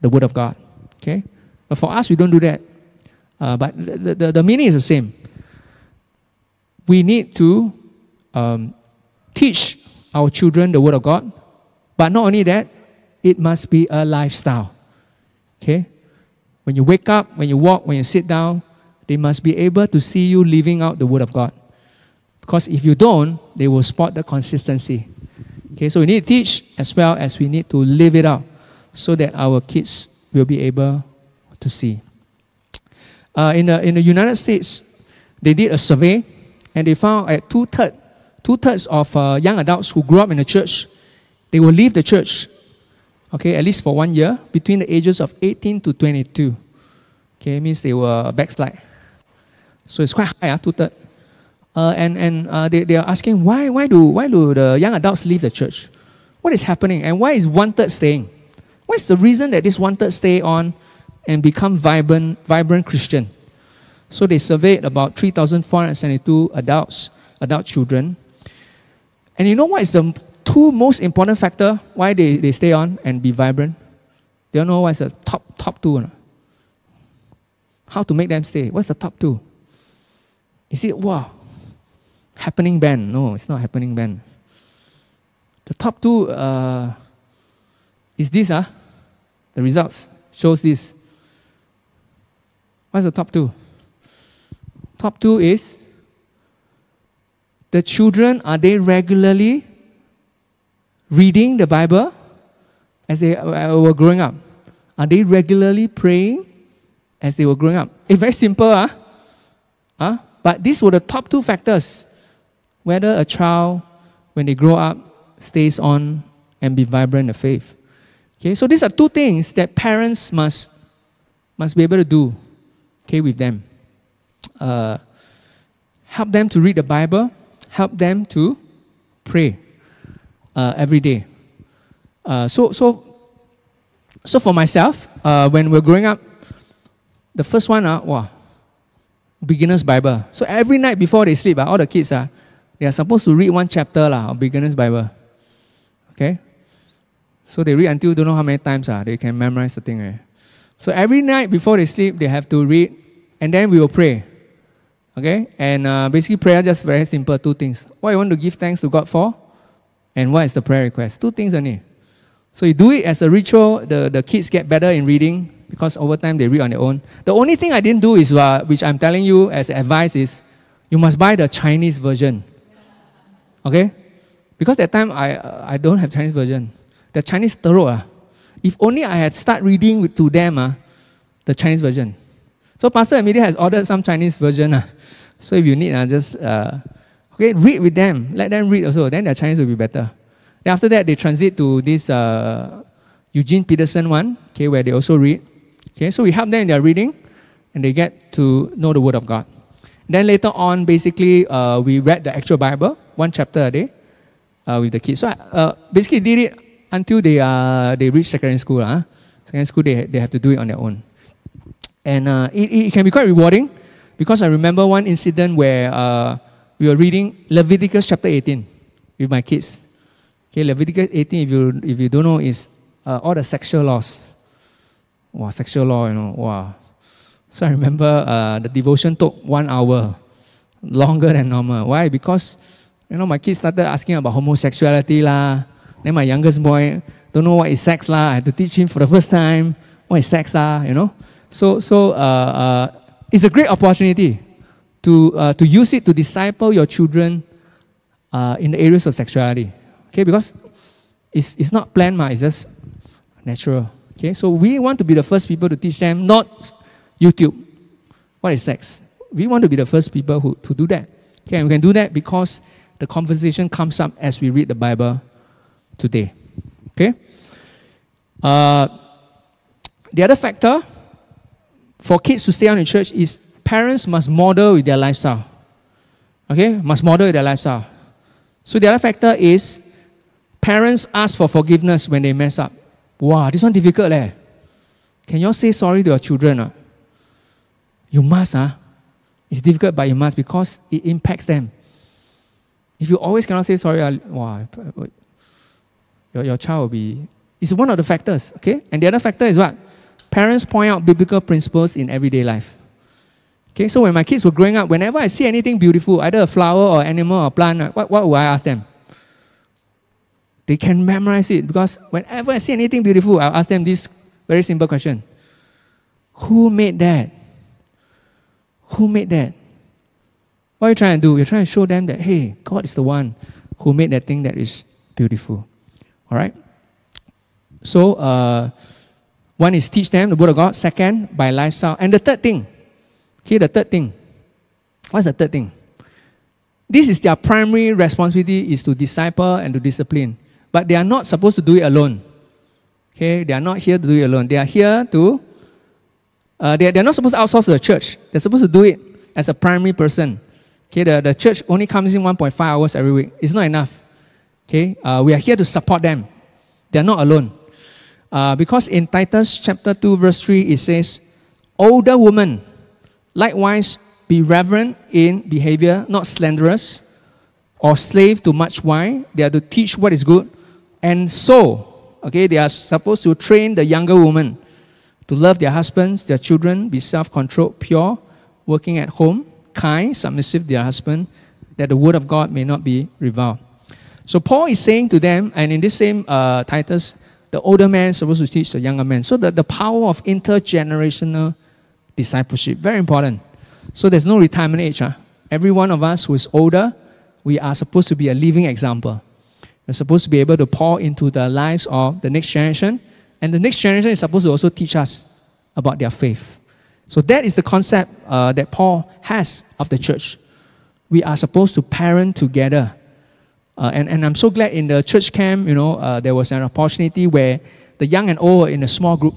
the word of God. Okay? But for us, we don't do that. Uh, but the, the, the, meaning is the same. We need to um, teach our children the word of God. But not only that, it must be a lifestyle. Okay? When you wake up, when you walk, when you sit down, they must be able to see you living out the word of God. Because if you don't, they will spot the consistency. Okay, so we need to teach as well as we need to live it out so that our kids will be able to see. Uh, in, the, in the United States, they did a survey and they found at two thirds two thirds of uh, young adults who grew up in the church, they will leave the church, okay, at least for one year, between the ages of 18 to 22. Okay, it means they were backslide. So it's quite high, uh, two thirds. Uh, and and uh, they, they are asking why, why, do, why do the young adults leave the church? What is happening? And why is one third staying? What's the reason that this one third stay on and become vibrant, vibrant Christian? So they surveyed about 3,472 adults, adult children. And you know what is the two most important factor why they, they stay on and be vibrant? Do you know what's the top, top two? How to make them stay? What's the top two? Is it, wow, happening band. No, it's not happening band. The top two uh, is this, huh? The results shows this. What's the top two? Top two is the children, are they regularly reading the Bible as they uh, uh were growing up? Are they regularly praying as they were growing up? It's very simple, huh? huh? But these were the top two factors whether a child, when they grow up, stays on and be vibrant in the faith. Okay, so these are two things that parents must, must be able to do okay, with them. Uh, help them to read the Bible, help them to pray uh, every day. Uh, so, so, so for myself, uh, when we're growing up, the first one, uh, wow, beginner's Bible. So every night before they sleep, uh, all the kids, uh, they are supposed to read one chapter lah, of beginner's Bible. Okay? So they read until don't know how many times uh, they can memorize the thing. Right? So every night before they sleep, they have to read, and then we will pray. Okay? And uh, basically, prayer just very simple two things. What you want to give thanks to God for, and what is the prayer request? Two things only. So you do it as a ritual, the, the kids get better in reading because over time they read on their own. The only thing I didn't do is, uh, which I'm telling you as advice, is you must buy the Chinese version. Okay? Because that time I, uh, I don't have Chinese version. The Chinese tarot, uh, if only I had start reading to them uh, the Chinese version. So Pastor Amelia has ordered some Chinese version. Uh. So if you need, uh, just uh, okay, read with them. Let them read also. Then their Chinese will be better. Then after that, they transit to this uh, Eugene Peterson one, okay, where they also read. Okay, so we help them in their reading, and they get to know the Word of God. Then later on, basically, uh, we read the actual Bible, one chapter a day, uh, with the kids. So uh, basically, did it until they uh, they reach secondary school. Uh. Secondary school, they, they have to do it on their own. And uh, it, it can be quite rewarding because I remember one incident where uh, we were reading Leviticus chapter 18 with my kids. Okay, Leviticus 18, if you, if you don't know, is uh, all the sexual laws. Wow, sexual law, you know, wow. So I remember uh, the devotion took one hour, longer than normal. Why? Because you know my kids started asking about homosexuality lah. Then my youngest boy don't know what is sex lah. I had to teach him for the first time what is sex lah. You know. So so uh, uh, it's a great opportunity to uh, to use it to disciple your children uh, in the areas of sexuality. Okay, because it's, it's not planned, ma, it's just natural. Okay, so we want to be the first people to teach them, not YouTube. What is sex? We want to be the first people who to do that. Okay, and we can do that because the conversation comes up as we read the Bible today. Okay? Uh, the other factor for kids to stay on in church is parents must model with their lifestyle. Okay? Must model with their lifestyle. So the other factor is parents ask for forgiveness when they mess up. Wow, this one difficult eh. Can you all say sorry to your children? Uh? You must, huh? It's difficult, but you must because it impacts them. If you always cannot say sorry, wow, your, your child will be. It's one of the factors, okay? And the other factor is what? Parents point out biblical principles in everyday life. Okay, so when my kids were growing up, whenever I see anything beautiful, either a flower or animal or plant, what, what would I ask them? They can memorize it because whenever I see anything beautiful, I'll ask them this very simple question Who made that? Who made that? What are you trying to do? You're trying to show them that, hey, God is the one who made that thing that is beautiful. All right? So, uh, one is teach them the word of God. Second, by lifestyle. And the third thing, okay, the third thing. What's the third thing? This is their primary responsibility is to disciple and to discipline. But they are not supposed to do it alone. Okay, they are not here to do it alone. They are here to, uh, they, are, they are not supposed to outsource to the church. They're supposed to do it as a primary person. Okay, the, the church only comes in 1.5 hours every week. It's not enough. Okay, uh, we are here to support them. They are not alone. Uh, because in Titus chapter 2, verse 3, it says, Older women, likewise be reverent in behavior, not slanderous, or slave to much wine. They are to teach what is good. And so, okay, they are supposed to train the younger women to love their husbands, their children, be self controlled, pure, working at home, kind, submissive to their husband, that the word of God may not be reviled. So Paul is saying to them, and in this same uh, Titus, the older man is supposed to teach the younger man. So the, the power of intergenerational discipleship, very important. So there's no retirement age. Huh? Every one of us who is older, we are supposed to be a living example. We're supposed to be able to pour into the lives of the next generation. And the next generation is supposed to also teach us about their faith. So that is the concept uh, that Paul has of the church. We are supposed to parent together. Uh, and, and I'm so glad in the church camp, you know, uh, there was an opportunity where the young and old are in a small group.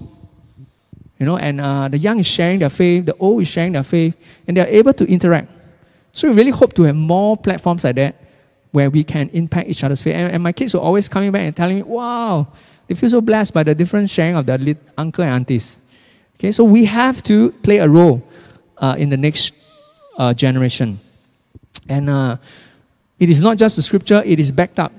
You know, and uh, the young is sharing their faith, the old is sharing their faith, and they're able to interact. So we really hope to have more platforms like that where we can impact each other's faith. And, and my kids were always coming back and telling me, wow, they feel so blessed by the different sharing of their uncle and aunties. Okay, so we have to play a role uh, in the next uh, generation. And uh, it is not just the scripture, it is backed up.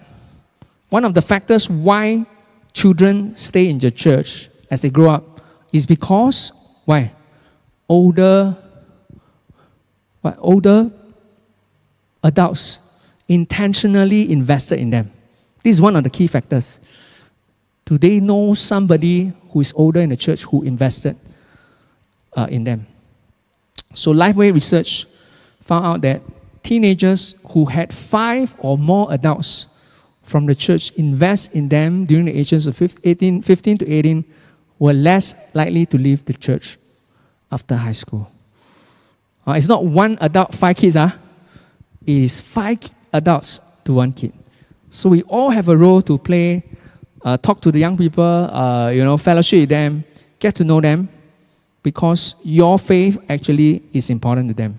One of the factors why children stay in the church as they grow up is because, why? Older, what, older adults intentionally invested in them. This is one of the key factors. Do they know somebody who is older in the church who invested uh, in them? So, Lifeway research found out that teenagers who had five or more adults from the church invest in them during the ages of 15, 15 to 18 were less likely to leave the church after high school. Uh, it's not one adult, five kids. Uh. It is five adults to one kid. So we all have a role to play. Uh, talk to the young people, uh, you know, fellowship with them, get to know them, because your faith actually is important to them.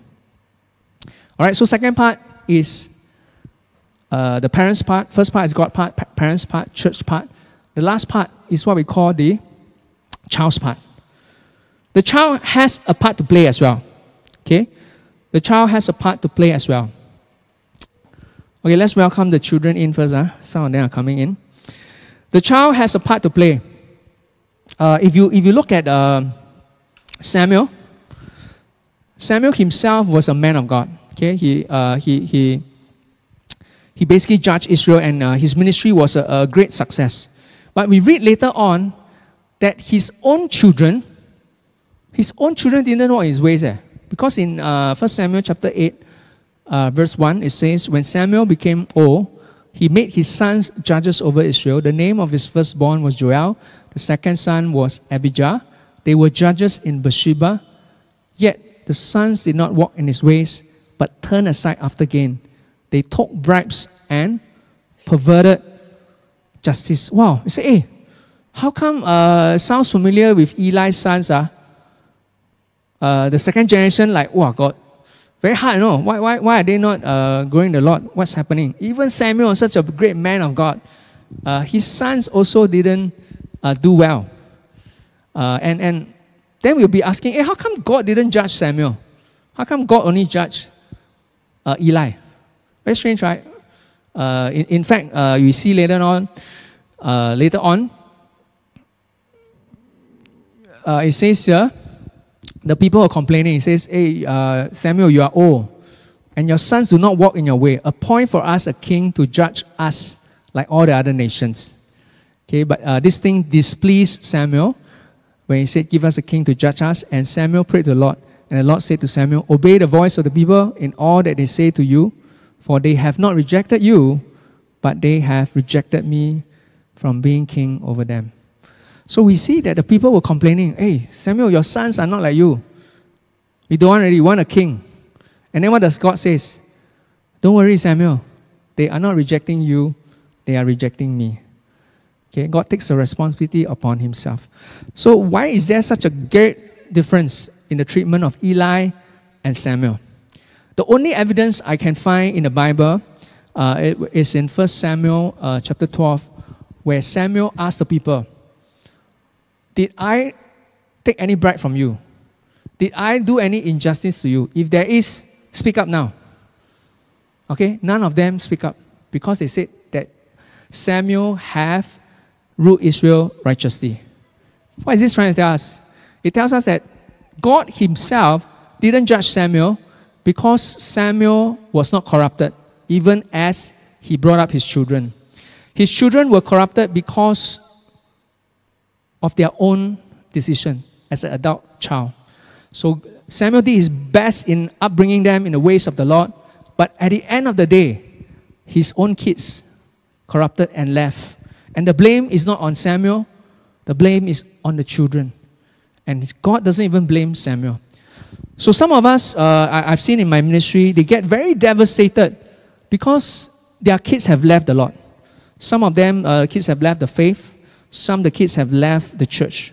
All right. So second part is uh, the parents part. First part is God part, pa- parents part, church part. The last part is what we call the child's part. The child has a part to play as well. Okay? The child has a part to play as well. Okay, let's welcome the children in first. Huh? Some of them are coming in. The child has a part to play. Uh, if, you, if you look at uh, Samuel, Samuel himself was a man of God. Okay, he, uh, he, he, he basically judged Israel and uh, his ministry was a, a great success. But we read later on that his own children, his own children didn't know his ways. Eh? Because in uh, 1 Samuel chapter 8, uh, verse 1, it says, When Samuel became old, he made his sons judges over Israel. The name of his firstborn was Joel. The second son was Abijah. They were judges in Beersheba. Yet the sons did not walk in his ways, but turned aside after gain. They took bribes and perverted justice. Wow. You say, hey, how come uh, sounds familiar with Eli's sons? Uh? Uh, the second generation, like, wow, God, very hard, you know. Why, why, why are they not uh, growing the Lord? What's happening? Even Samuel, such a great man of God, uh, his sons also didn't uh, do well. Uh, and, and then we'll be asking, hey, how come God didn't judge Samuel? How come God only judged uh, Eli? Very strange, right? Uh, in, in fact, uh, you see later on, uh, later on, it says here, the people are complaining. It says, Hey, uh, Samuel, you are old, and your sons do not walk in your way. Appoint for us a king to judge us like all the other nations. Okay, but uh, this thing displeased Samuel when he said, Give us a king to judge us. And Samuel prayed to the Lord. And the Lord said to Samuel, Obey the voice of the people in all that they say to you, for they have not rejected you, but they have rejected me from being king over them. So we see that the people were complaining, hey, Samuel, your sons are not like you. We don't want already, want a king. And then what does God says? Don't worry, Samuel. They are not rejecting you, they are rejecting me. Okay, God takes the responsibility upon himself. So why is there such a great difference in the treatment of Eli and Samuel? The only evidence I can find in the Bible uh, is in 1 Samuel uh, chapter 12, where Samuel asked the people, did I take any bribe from you? Did I do any injustice to you? If there is, speak up now. Okay? None of them speak up because they said that Samuel have ruled Israel righteously. What is this trying to tell us? It tells us that God Himself didn't judge Samuel because Samuel was not corrupted, even as he brought up his children. His children were corrupted because of their own decision as an adult child. So Samuel did his best in upbringing them in the ways of the Lord, but at the end of the day, his own kids corrupted and left. And the blame is not on Samuel, the blame is on the children. And God doesn't even blame Samuel. So some of us, uh, I, have seen in my ministry, they get very devastated because their kids have left the Lord. Some of them, uh, kids have left the faith. Some the kids have left the church.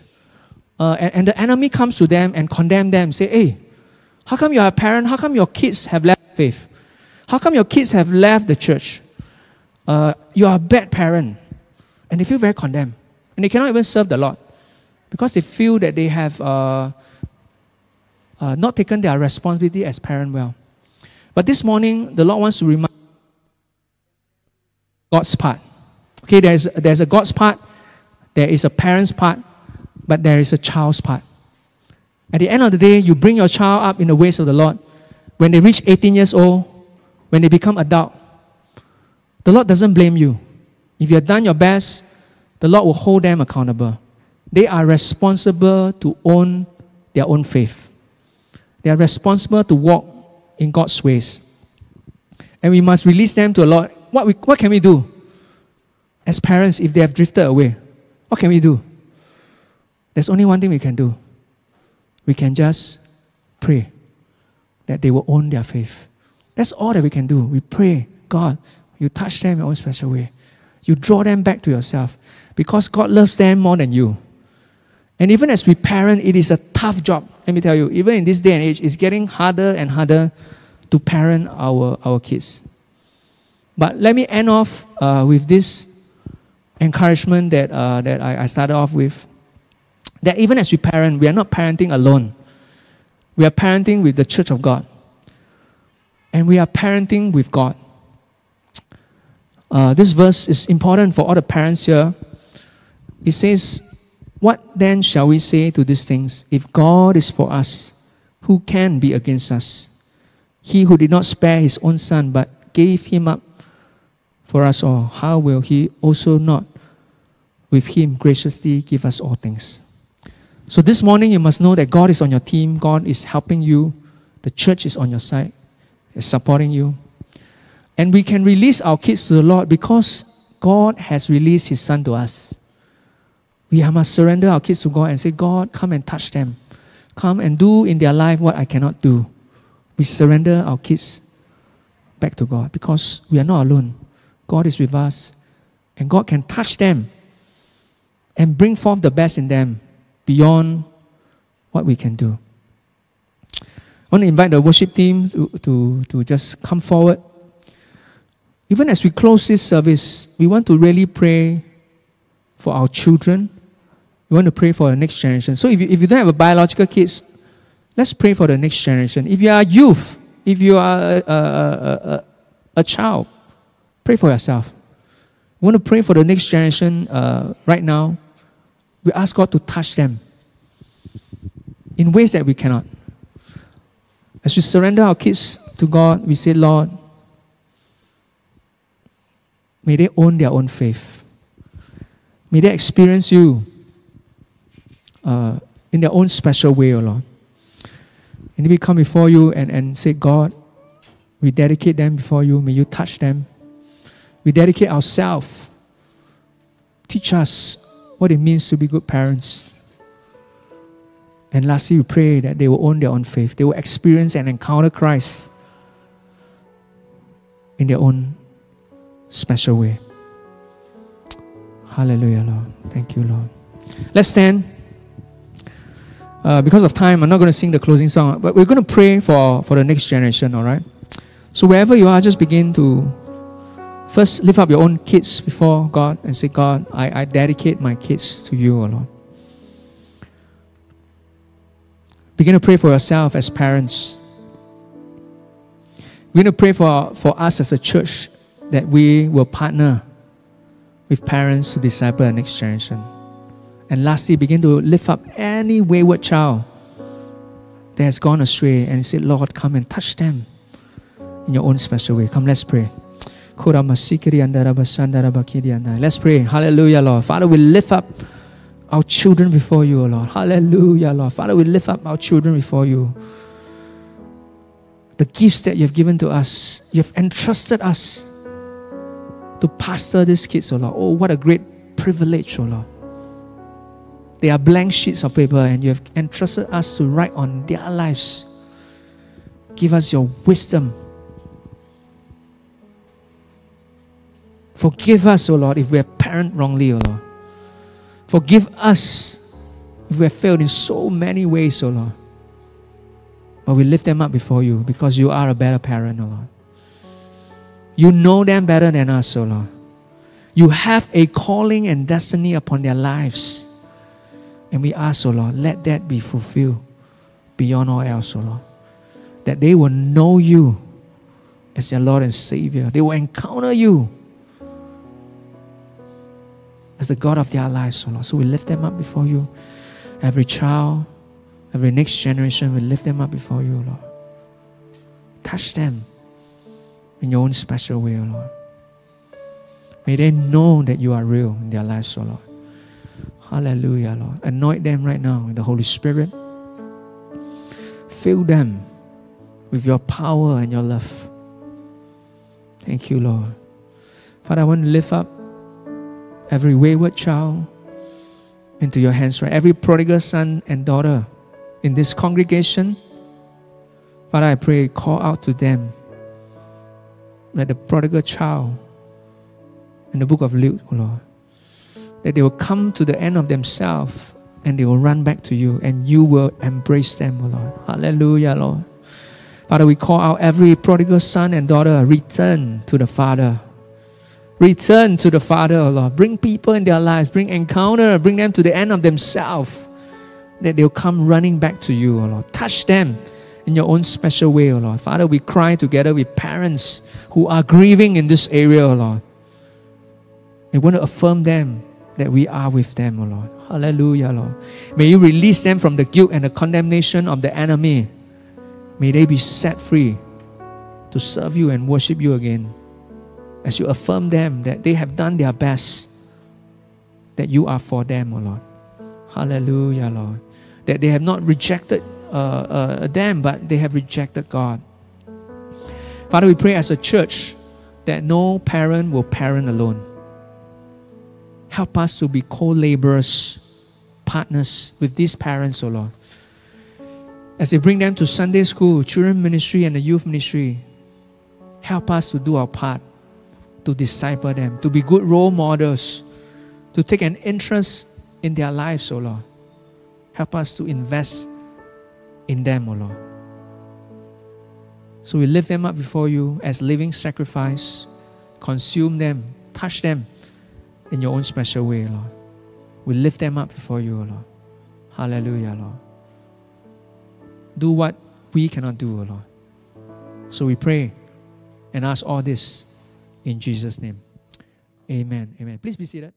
Uh, and, and the enemy comes to them and condemn them, say, hey, how come you're a parent? How come your kids have left faith? How come your kids have left the church? Uh, you are a bad parent. And they feel very condemned. And they cannot even serve the Lord because they feel that they have uh, uh, not taken their responsibility as parent well. But this morning, the Lord wants to remind God's part. Okay, there's, there's a God's part there is a parent's part, but there is a child's part. At the end of the day, you bring your child up in the ways of the Lord. When they reach 18 years old, when they become adult, the Lord doesn't blame you. If you have done your best, the Lord will hold them accountable. They are responsible to own their own faith. They are responsible to walk in God's ways. And we must release them to the Lord. What, we, what can we do as parents if they have drifted away? What can we do? There's only one thing we can do. We can just pray that they will own their faith. That's all that we can do. We pray, God, you touch them in your own special way. You draw them back to yourself because God loves them more than you. And even as we parent, it is a tough job. Let me tell you, even in this day and age, it's getting harder and harder to parent our, our kids. But let me end off uh, with this encouragement that, uh, that I, I started off with. That even as we parent, we are not parenting alone. We are parenting with the church of God. And we are parenting with God. Uh, this verse is important for all the parents here. It says, What then shall we say to these things? If God is for us, who can be against us? He who did not spare his own son, but gave him up for us all, how will he also not with him graciously give us all things? So this morning, you must know that God is on your team, God is helping you, the church is on your side, is supporting you. And we can release our kids to the Lord because God has released His Son to us. We must surrender our kids to God and say, God, come and touch them. Come and do in their life what I cannot do. We surrender our kids back to God because we are not alone. God is with us, and God can touch them and bring forth the best in them beyond what we can do. I want to invite the worship team to, to, to just come forward. Even as we close this service, we want to really pray for our children. We want to pray for the next generation. So if you, if you don't have a biological kids, let's pray for the next generation. If you are youth, if you are a, a, a, a child, pray for yourself. We want to pray for the next generation uh, right now. We ask God to touch them in ways that we cannot. As we surrender our kids to God, we say, Lord, may they own their own faith. May they experience you uh, in their own special way, O oh Lord. And we come before you and, and say, God, we dedicate them before you. May you touch them. We dedicate ourselves. Teach us what it means to be good parents. And lastly, we pray that they will own their own faith. They will experience and encounter Christ in their own special way. Hallelujah, Lord. Thank you, Lord. Let's stand. Uh, because of time, I'm not going to sing the closing song, but we're going to pray for, for the next generation, all right? So wherever you are, just begin to first lift up your own kids before God and say, God, I, I dedicate my kids to you, O Lord. Begin to pray for yourself as parents. We're going to pray for, for us as a church that we will partner with parents to disciple the next generation. And lastly, begin to lift up any wayward child that has gone astray and say, Lord, come and touch them in your own special way. Come, let's pray. Let's pray. Hallelujah, Lord. Father, we lift up our children before you, O Lord. Hallelujah, Lord. Father, we lift up our children before you. The gifts that you've given to us, you've entrusted us to pastor these kids, oh Lord. Oh, what a great privilege, oh Lord. They are blank sheets of paper, and you have entrusted us to write on their lives. Give us your wisdom. Forgive us, O Lord, if we have parent wrongly, O Lord. Forgive us if we have failed in so many ways, O Lord. But we lift them up before you because you are a better parent, O Lord. You know them better than us, O Lord. You have a calling and destiny upon their lives. And we ask, O oh Lord, let that be fulfilled beyond all else, O oh Lord. That they will know you as their Lord and Savior. They will encounter you as the God of their lives, O Lord. So we lift them up before you. Every child, every next generation, we lift them up before you, Lord. Touch them in your own special way, O Lord. May they know that you are real in their lives, O Lord. Hallelujah, Lord. Anoint them right now with the Holy Spirit. Fill them with your power and your love. Thank you, Lord. Father, I want to lift up every wayward child into your hands, right? Every prodigal son and daughter in this congregation. Father, I pray, call out to them like the prodigal child in the book of Luke, oh Lord that they will come to the end of themselves and they will run back to you and you will embrace them, O Lord. Hallelujah, Lord. Father, we call out every prodigal son and daughter, return to the Father. Return to the Father, O Lord. Bring people in their lives, bring encounter, bring them to the end of themselves, that they'll come running back to you, O Lord. Touch them in your own special way, O Lord. Father, we cry together with parents who are grieving in this area, O Lord. We want to affirm them that we are with them, O oh Lord. Hallelujah, Lord. May you release them from the guilt and the condemnation of the enemy May they be set free to serve you and worship you again. As you affirm them that they have done their best, that you are for them, O oh Lord. Hallelujah, Lord. That they have not rejected uh, uh, them, but they have rejected God. Father, we pray as a church that no parent will parent alone. Help us to be co laborers, partners with these parents, O oh Lord. As they bring them to Sunday school, children ministry, and the youth ministry, help us to do our part to disciple them, to be good role models, to take an interest in their lives, O oh Lord. Help us to invest in them, O oh Lord. So we lift them up before you as living sacrifice. Consume them, touch them in your own special way, Lord. We lift them up before you, Lord. Hallelujah, Lord. Do what we cannot do, Lord. So we pray and ask all this in Jesus' name. Amen. Amen. Please be seated.